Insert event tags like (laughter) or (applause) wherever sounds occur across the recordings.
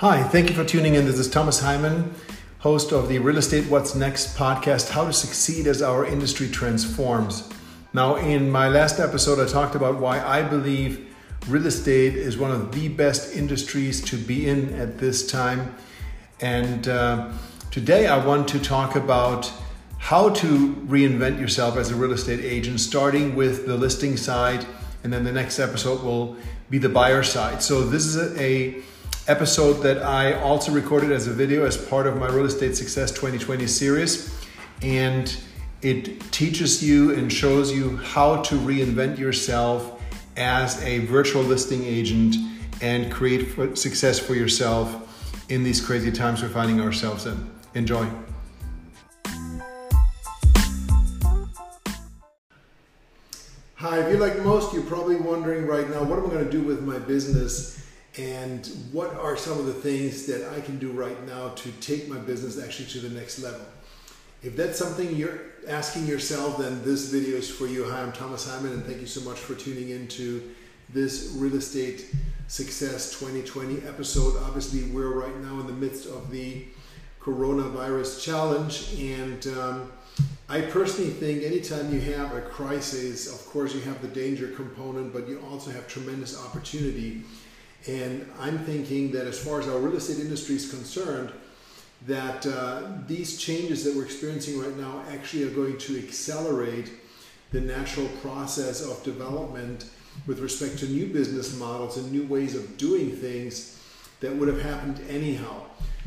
Hi, thank you for tuning in. This is Thomas Hyman, host of the Real Estate What's Next podcast, How to Succeed as Our Industry Transforms. Now, in my last episode, I talked about why I believe real estate is one of the best industries to be in at this time. And uh, today I want to talk about how to reinvent yourself as a real estate agent, starting with the listing side, and then the next episode will be the buyer side. So, this is a, a episode that I also recorded as a video as part of my Real Estate Success 2020 series. And it teaches you and shows you how to reinvent yourself as a virtual listing agent and create success for yourself in these crazy times we're finding ourselves in. Enjoy. Hi, if you're like most, you're probably wondering right now, what am I going to do with my business? And what are some of the things that I can do right now to take my business actually to the next level. If that's something you're asking yourself, then this video is for you. Hi, I'm Thomas Hyman, and thank you so much for tuning in to this Real Estate Success 2020 episode. Obviously, we're right now in the midst of the coronavirus challenge, and um, I personally think anytime you have a crisis, of course, you have the danger component, but you also have tremendous opportunity and I'm thinking that as far as our real estate industry is concerned, that uh, these changes that we're experiencing right now actually are going to accelerate the natural process of development with respect to new business models and new ways of doing things that would have happened anyhow.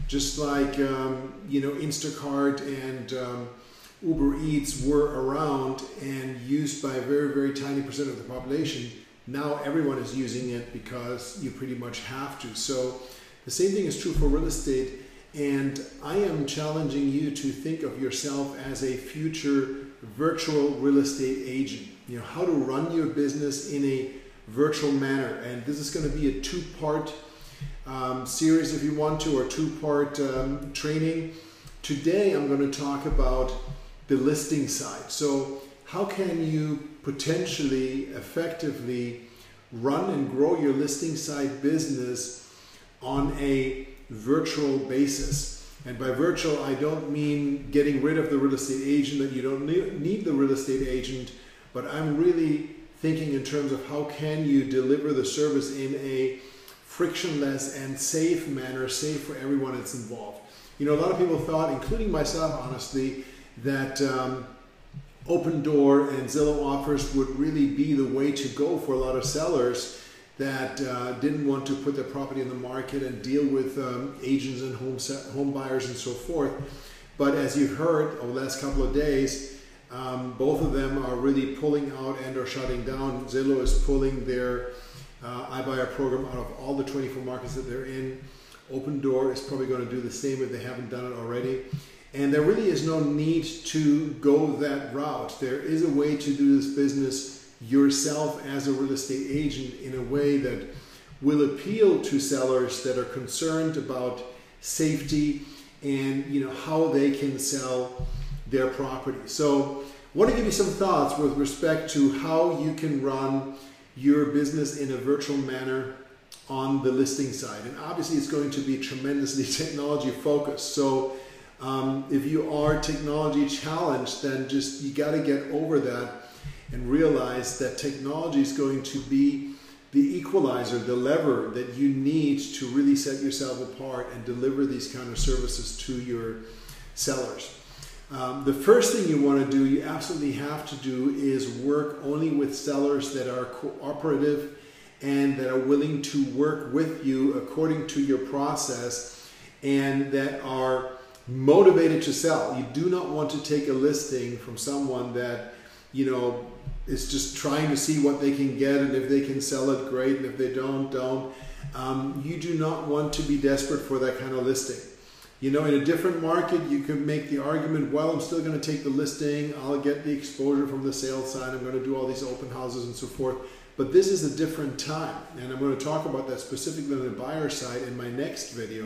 Just like um, you know, Instacart and um, Uber Eats were around and used by a very, very tiny percent of the population now everyone is using it because you pretty much have to. So the same thing is true for real estate. And I am challenging you to think of yourself as a future virtual real estate agent. You know, how to run your business in a virtual manner. And this is going to be a two part um, series if you want to, or two part um, training. Today I'm going to talk about the listing side. So, how can you potentially effectively run and grow your listing site business on a virtual basis. And by virtual, I don't mean getting rid of the real estate agent that you don't need the real estate agent, but I'm really thinking in terms of how can you deliver the service in a frictionless and safe manner, safe for everyone that's involved. You know, a lot of people thought, including myself, honestly, that um, Opendoor and Zillow offers would really be the way to go for a lot of sellers that uh, didn't want to put their property in the market and deal with um, agents and home, home buyers and so forth. But as you've heard over the last couple of days, um, both of them are really pulling out and are shutting down. Zillow is pulling their uh, iBuyer program out of all the 24 markets that they're in. Opendoor is probably going to do the same if they haven't done it already. And there really is no need to go that route. There is a way to do this business yourself as a real estate agent in a way that will appeal to sellers that are concerned about safety and you know how they can sell their property. So I want to give you some thoughts with respect to how you can run your business in a virtual manner on the listing side. And obviously it's going to be tremendously (laughs) technology focused. So um, if you are technology challenged, then just you got to get over that and realize that technology is going to be the equalizer, the lever that you need to really set yourself apart and deliver these kind of services to your sellers. Um, the first thing you want to do, you absolutely have to do, is work only with sellers that are cooperative and that are willing to work with you according to your process and that are motivated to sell. You do not want to take a listing from someone that, you know, is just trying to see what they can get and if they can sell it, great, and if they don't, don't. Um, you do not want to be desperate for that kind of listing. You know, in a different market, you can make the argument, well, I'm still going to take the listing, I'll get the exposure from the sales side, I'm going to do all these open houses and so forth. But this is a different time, and I'm going to talk about that specifically on the buyer side in my next video.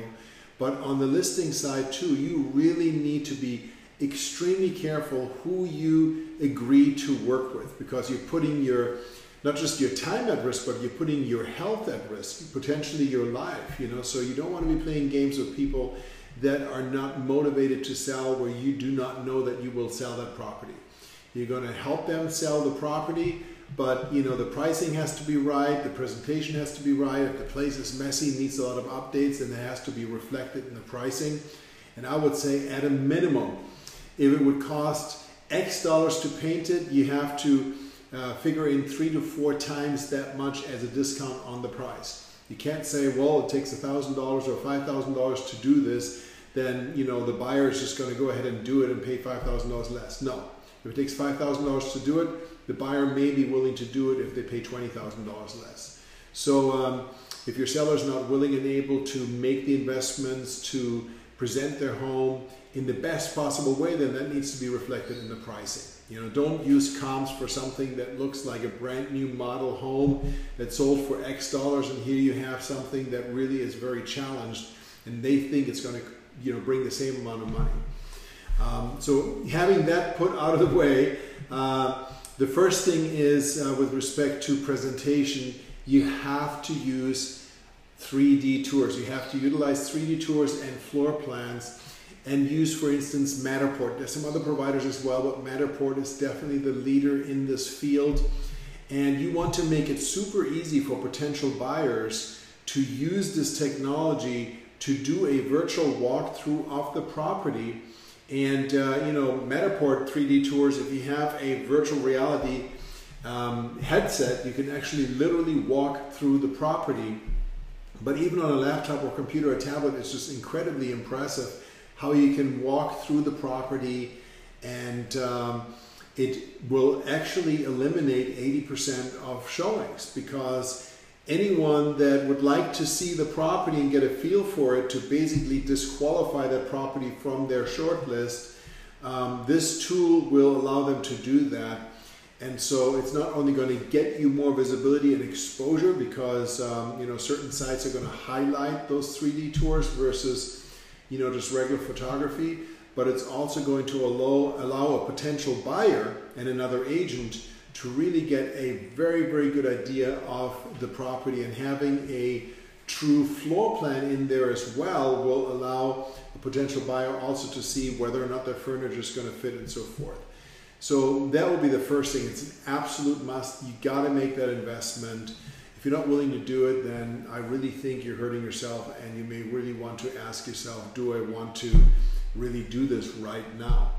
But on the listing side too, you really need to be extremely careful who you agree to work with because you're putting your not just your time at risk, but you're putting your health at risk, potentially your life, you know. So you don't want to be playing games with people that are not motivated to sell where you do not know that you will sell that property. You're going to help them sell the property, but you know the pricing has to be right, the presentation has to be right. If the place is messy, needs a lot of updates, then it has to be reflected in the pricing. And I would say at a minimum, if it would cost X dollars to paint it, you have to uh, figure in three to four times that much as a discount on the price. You can't say, well, it takes a $1,000 or $5,000 to do this, then you know the buyer is just going to go ahead and do it and pay $5,000 less. No. If it takes $5,000 to do it, the buyer may be willing to do it if they pay $20,000 less. So um, if your seller is not willing and able to make the investments to present their home in the best possible way, then that needs to be reflected in the pricing. You know, don't use comps for something that looks like a brand new model home that sold for X dollars, and here you have something that really is very challenged, and they think it's going to, you know, bring the same amount of money. Um, so having that put out of the way, uh, the first thing is uh, with respect to presentation, you have to use 3D tours. You have to utilize 3D tours and floor plans and use, for instance, Matterport. There's some other providers as well, but Matterport is definitely the leader in this field. And you want to make it super easy for potential buyers to use this technology to do a virtual walkthrough of the property. And, uh, you know, Matterport 3D tours, if you have a virtual reality um, headset, you can actually literally walk through the property. But even on a laptop or computer or tablet, it's just incredibly impressive how you can walk through the property and um, it will actually eliminate 80% of showings because anyone that would like to see the property and get a feel for it to basically disqualify that property from their short list, um, this tool will allow them to do that. And so it's not only going to get you more visibility and exposure because um, you know certain sites are going to highlight those 3D tours versus you know, just regular photography, but it's also going to allow, allow a potential buyer and another agent to really get a very, very good idea of the property and having a true floor plan in there as well will allow a potential buyer also to see whether or not their furniture is going to fit and so forth. So that will be the first thing. It's an absolute must. You got to make that investment. If you're not willing to do it, then I really think you're hurting yourself and you may really want to ask yourself, do I want to really do this right now?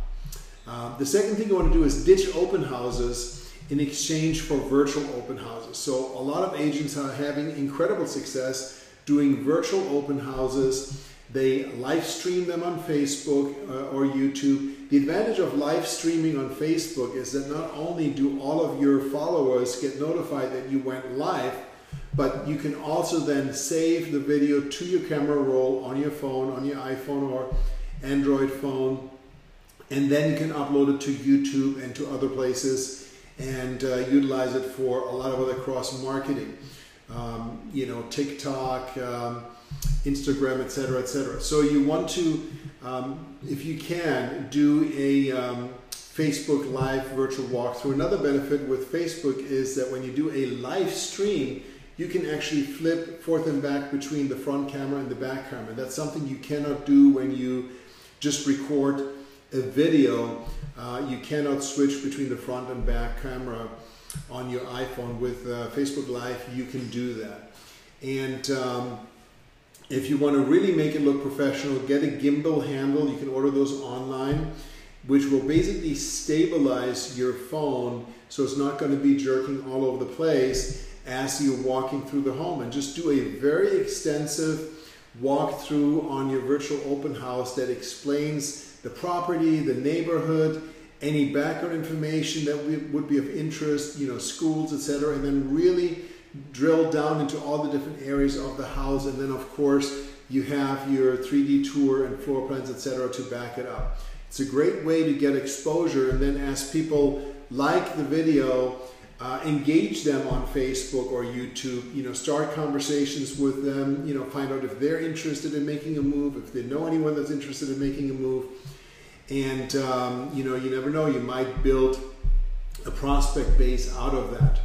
Uh, the second thing you want to do is ditch open houses in exchange for virtual open houses. So a lot of agents are having incredible success doing virtual open houses. They live stream them on Facebook uh, or YouTube. The advantage of live streaming on Facebook is that not only do all of your followers get notified that you went live, but you can also then save the video to your camera roll on your phone, on your iPhone or Android phone, and then you can upload it to YouTube and to other places and uh, utilize it for a lot of other cross marketing. Um, you know, TikTok, um, Instagram, etc., etc. So you want to, um, if you can, do a um, Facebook Live virtual walkthrough. Another benefit with Facebook is that when you do a live stream, you can actually flip forth and back between the front camera and the back camera. That's something you cannot do when you just record a video. Uh, you cannot switch between the front and back camera on your iPhone. With uh, Facebook Live, you can do that. And um, if you want to really make it look professional, get a gimbal handle. You can order those online, which will basically stabilize your phone so it's not going to be jerking all over the place as you're walking through the home and just do a very extensive walkthrough on your virtual open house that explains the property, the neighborhood, any background information that would be of interest, you know, schools, etc., and then really drill down into all the different areas of the house. And then, of course, you have your 3D tour and floor plans, etc., to back it up. It's a great way to get exposure. And then, as people like the video, uh, engage them on Facebook or YouTube, you know, start conversations with them, you know, find out if they're interested in making a move, if they know anyone that's interested in making a move. And, um, you know, you never know, you might build a prospect base out of that.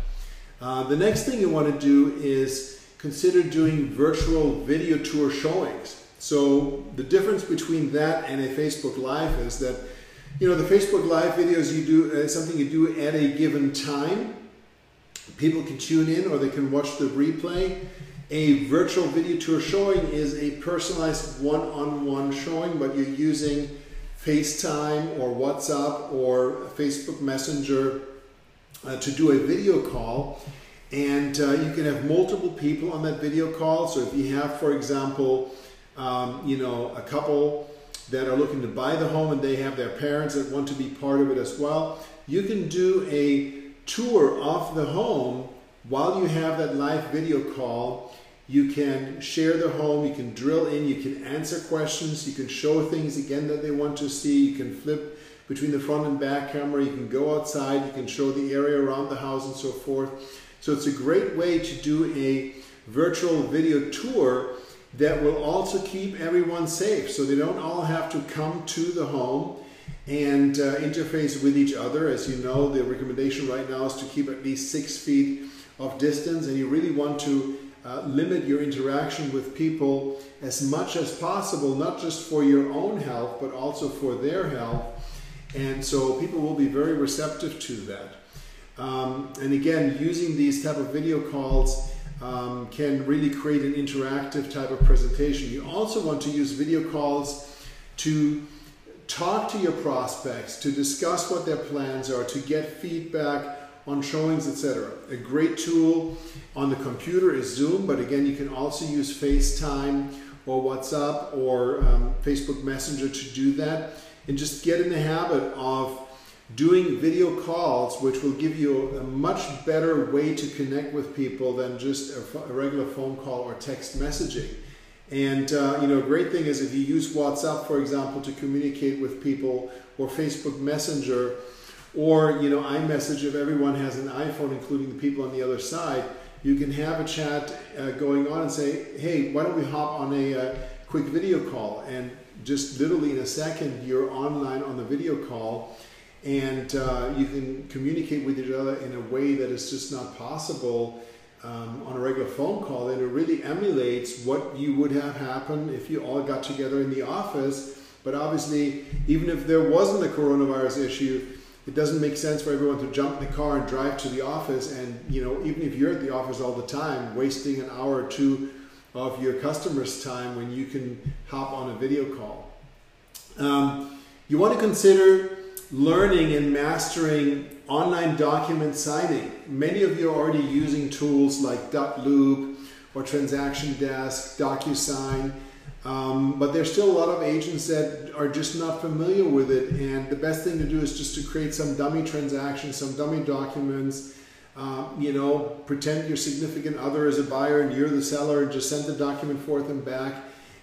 Uh, the next thing you want to do is consider doing virtual video tour showings. So the difference between that and a Facebook Live is that, you know, the Facebook Live videos you do uh, something you do at a given time. People can tune in or they can watch the replay. A virtual video tour showing is a personalized one-on-one showing, but you're using FaceTime or WhatsApp or Facebook Messenger uh, to do a video call. And uh, you can have multiple people on that video call. So if you have, for example, um, you know, a couple that are looking to buy the home and they have their parents that want to be part of it as well, you can do a tour of the home while you have that live video call. You can share the home, you can drill in, you can answer questions, you can show things again that they want to see, you can flip between the front and back camera, you can go outside, you can show the area around the house and so forth. So it's a great way to do a virtual video tour that will also keep everyone safe so they don't all have to come to the home and uh, interface with each other. As you know, the recommendation right now is to keep at least six feet of distance and you really want to uh, limit your interaction with people as much as possible, not just for your own health, but also for their health. And so people will be very receptive to that. Um, and again, using these type of video calls um, can really create an interactive type of presentation. You also want to use video calls to talk to your prospects, to discuss what their plans are, to get feedback on showings, etc. A great tool on the computer is Zoom, but again, you can also use FaceTime or WhatsApp or um, Facebook Messenger to do that. And just get in the habit of doing video calls, which will give you a much better way to connect with people than just a, a regular phone call or text messaging. And uh, you know, a great thing is if you use WhatsApp, for example, to communicate with people, or Facebook Messenger, or you know, iMessage. If everyone has an iPhone, including the people on the other side, you can have a chat uh, going on and say, "Hey, why don't we hop on a uh, quick video call?" And just literally in a second, you're online on the video call and uh, you can communicate with each other in a way that is just not possible um, on a regular phone call and it really emulates what you would have happened if you all got together in the office. But obviously even if there wasn't a coronavirus issue it doesn't make sense for everyone to jump in the car and drive to the office and you know even if you're at the office all the time wasting an hour or two of your customers time when you can hop on a video call. Um, you want to consider learning and mastering online document signing. Many of you are already using tools like Dotloop or Transaction Desk, DocuSign, um, but there's still a lot of agents that are just not familiar with it. And the best thing to do is just to create some dummy transactions, some dummy documents. Uh, you know, pretend your significant other is a buyer and you're the seller, and just send the document forth and back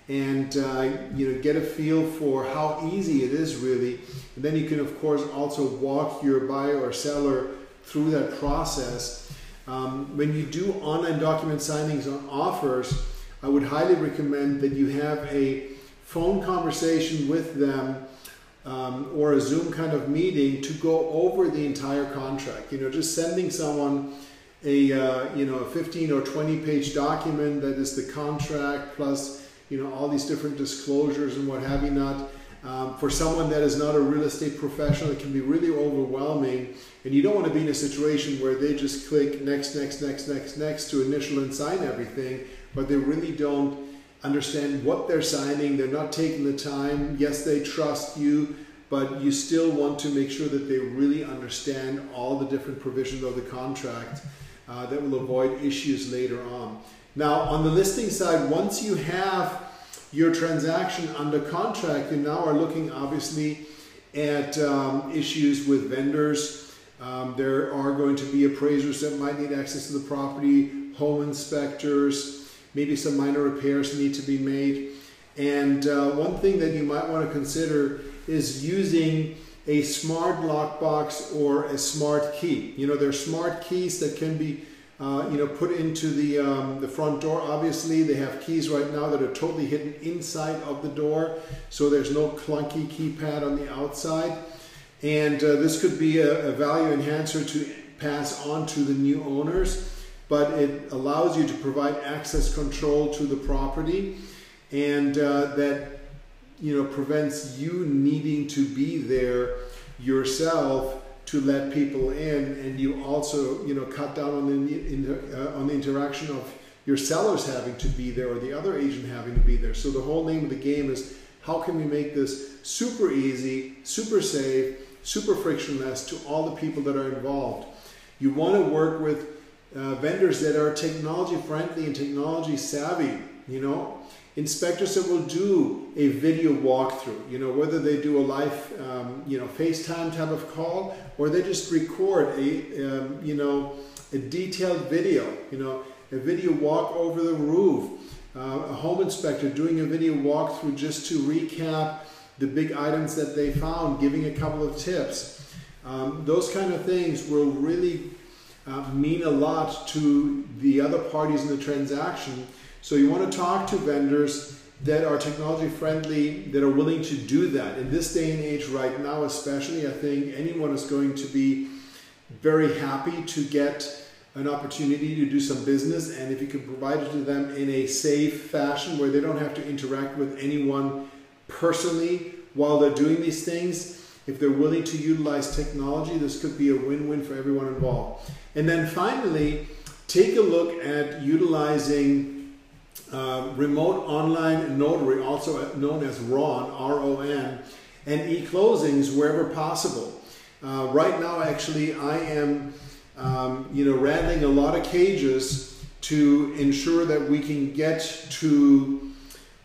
and uh, you know get a feel for how easy it is really. And then you can of course also walk your buyer or seller through that process. Um, when you do online document signings on offers i would highly recommend that you have a phone conversation with them um, or a zoom kind of meeting to go over the entire contract. You know just sending someone a uh, you know a 15 or 20 page document that is the contract plus you know, all these different disclosures and what have you not. Um, for someone that is not a real estate professional, it can be really overwhelming. And you don't want to be in a situation where they just click next, next, next, next, next to initial and sign everything, but they really don't understand what they're signing. They're not taking the time. Yes, they trust you, but you still want to make sure that they really understand all the different provisions of the contract uh, that will avoid issues later on. Now, on the listing side, once you have your transaction under contract, you now are looking obviously at um, issues with vendors. Um, there are going to be appraisers that might need access to the property, home inspectors, maybe some minor repairs need to be made. And uh, one thing that you might want to consider is using a smart lockbox or a smart key. You know, there are smart keys that can be uh, you know, put into the, um, the front door. Obviously, they have keys right now that are totally hidden inside of the door, so there's no clunky keypad on the outside. And uh, this could be a, a, value enhancer to pass on to the new owners, but it allows you to provide access control to the property and uh, that you know prevents you needing to be there yourself to let people in and you also you know cut down on the in, uh, on the interaction of your sellers having to be there or the other agent having to be there. So the whole name of the game is how can we make this super easy super safe super frictionless to all the people that are involved? You want to work with uh, vendors that are technology friendly and technology savvy you know inspectors that will do a video walkthrough, you know, whether they do a live, um, you know, FaceTime type of call or they just record a, um, you know, a detailed video, you know, a video walk over the roof, uh, a home inspector doing a video walkthrough just to recap the big items that they found, giving a couple of tips. Um, those kind of things will really uh, mean a lot to the other parties in the transaction so you want to talk to vendors that are technology friendly, that are willing to do that. In this day and age right now especially, I think anyone is going to be very happy to get an opportunity to do some business and if you can provide it to them in a safe fashion where they don't have to interact with anyone personally while they're doing these things, if they're willing to utilize technology, this could be a win-win for everyone involved. And then finally, take a look at utilizing uh, remote online notary, also known as RON, R-O-N, and e-closings wherever possible. Uh, right now, actually, I am, um, you know, rattling a lot of cages to ensure that we can get to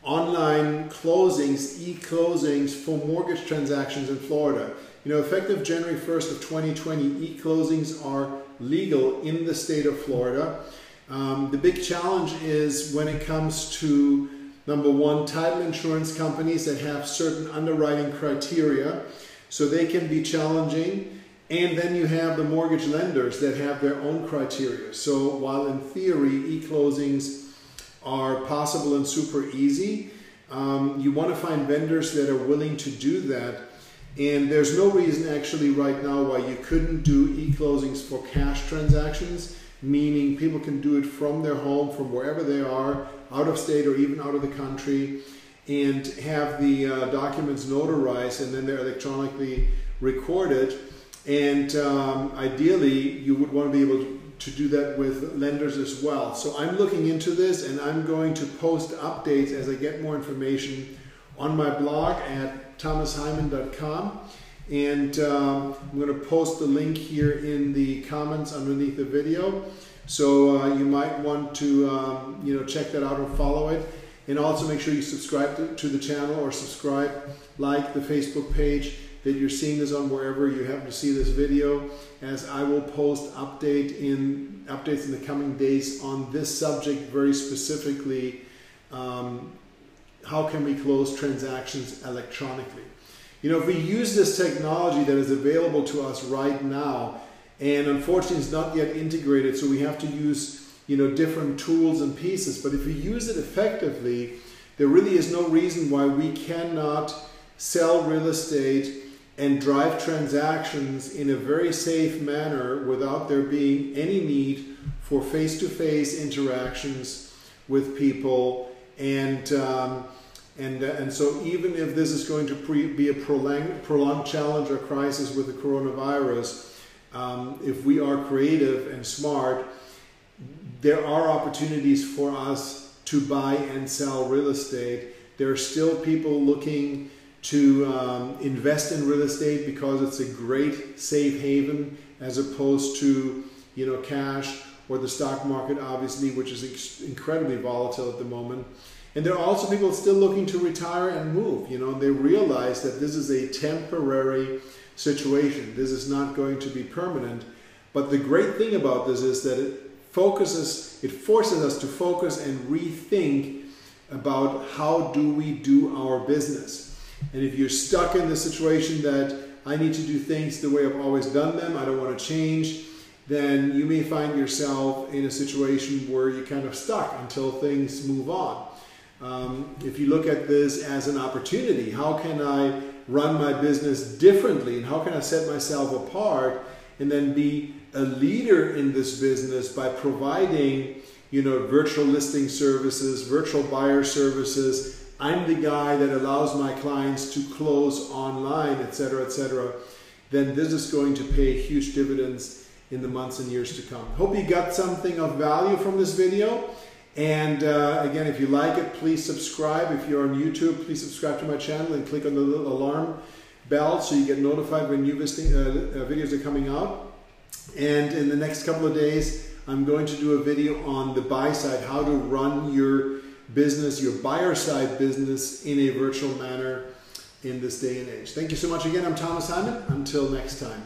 online closings, e-closings for mortgage transactions in Florida. You know, effective January 1st of 2020, e-closings are legal in the state of Florida. Um, the big challenge is when it comes to number one, title insurance companies that have certain underwriting criteria, so they can be challenging. And then you have the mortgage lenders that have their own criteria. So while in theory e-closings are possible and super easy, um, you want to find vendors that are willing to do that. And there's no reason actually right now why you couldn't do e-closings for cash transactions meaning people can do it from their home, from wherever they are, out of state or even out of the country, and have the uh, documents notarized and then they're electronically recorded. And um, ideally, you would want to be able to do that with lenders as well. So I'm looking into this and I'm going to post updates as I get more information on my blog at thomasheiman.com. And um, I'm going to post the link here in the comments underneath the video. So uh, you might want to um, you know check that out or follow it. And also make sure you subscribe to, to, the channel or subscribe, like the Facebook page that you're seeing this on wherever you happen to see this video as I will post update in updates in the coming days on this subject very specifically um, how can we close transactions electronically. You know, if we use this technology that is available to us right now, and unfortunately it's not yet integrated, so we have to use, you know, different tools and pieces. But if we use it effectively, there really is no reason why we cannot sell real estate and drive transactions in a very safe manner without there being any need for face-to-face -face interactions with people and um, and, uh, and so even if this is going to be a prolonged, prolonged challenge or crisis with the coronavirus, um, if we are creative and smart, there are opportunities for us to buy and sell real estate. There are still people looking to um, invest in real estate because it's a great safe haven as opposed to you know cash or the stock market obviously which is incredibly volatile at the moment and there are also people still looking to retire and move. You know, they realize that this is a temporary situation. This is not going to be permanent. But the great thing about this is that it focuses, it forces us to focus and rethink about how do we do our business. And if you're stuck in the situation that I need to do things the way I've always done them, I don't want to change, then you may find yourself in a situation where you're kind of stuck until things move on. Um, if you look at this as an opportunity, how can I run my business differently and how can I set myself apart and then be a leader in this business by providing, you know, virtual listing services, virtual buyer services. I'm the guy that allows my clients to close online, etc., etc. Then this is going to pay huge dividends in the months and years to come. Hope you got something of value from this video. And uh, again, if you like it, please subscribe. If you're on YouTube, please subscribe to my channel and click on the little alarm bell so you get notified when new visiting, uh, uh, videos are coming out. And in the next couple of days, I'm going to do a video on the buy side, how to run your business, your buyer side business in a virtual manner in this day and age. Thank you so much again. I'm Thomas Hyman. Until next time.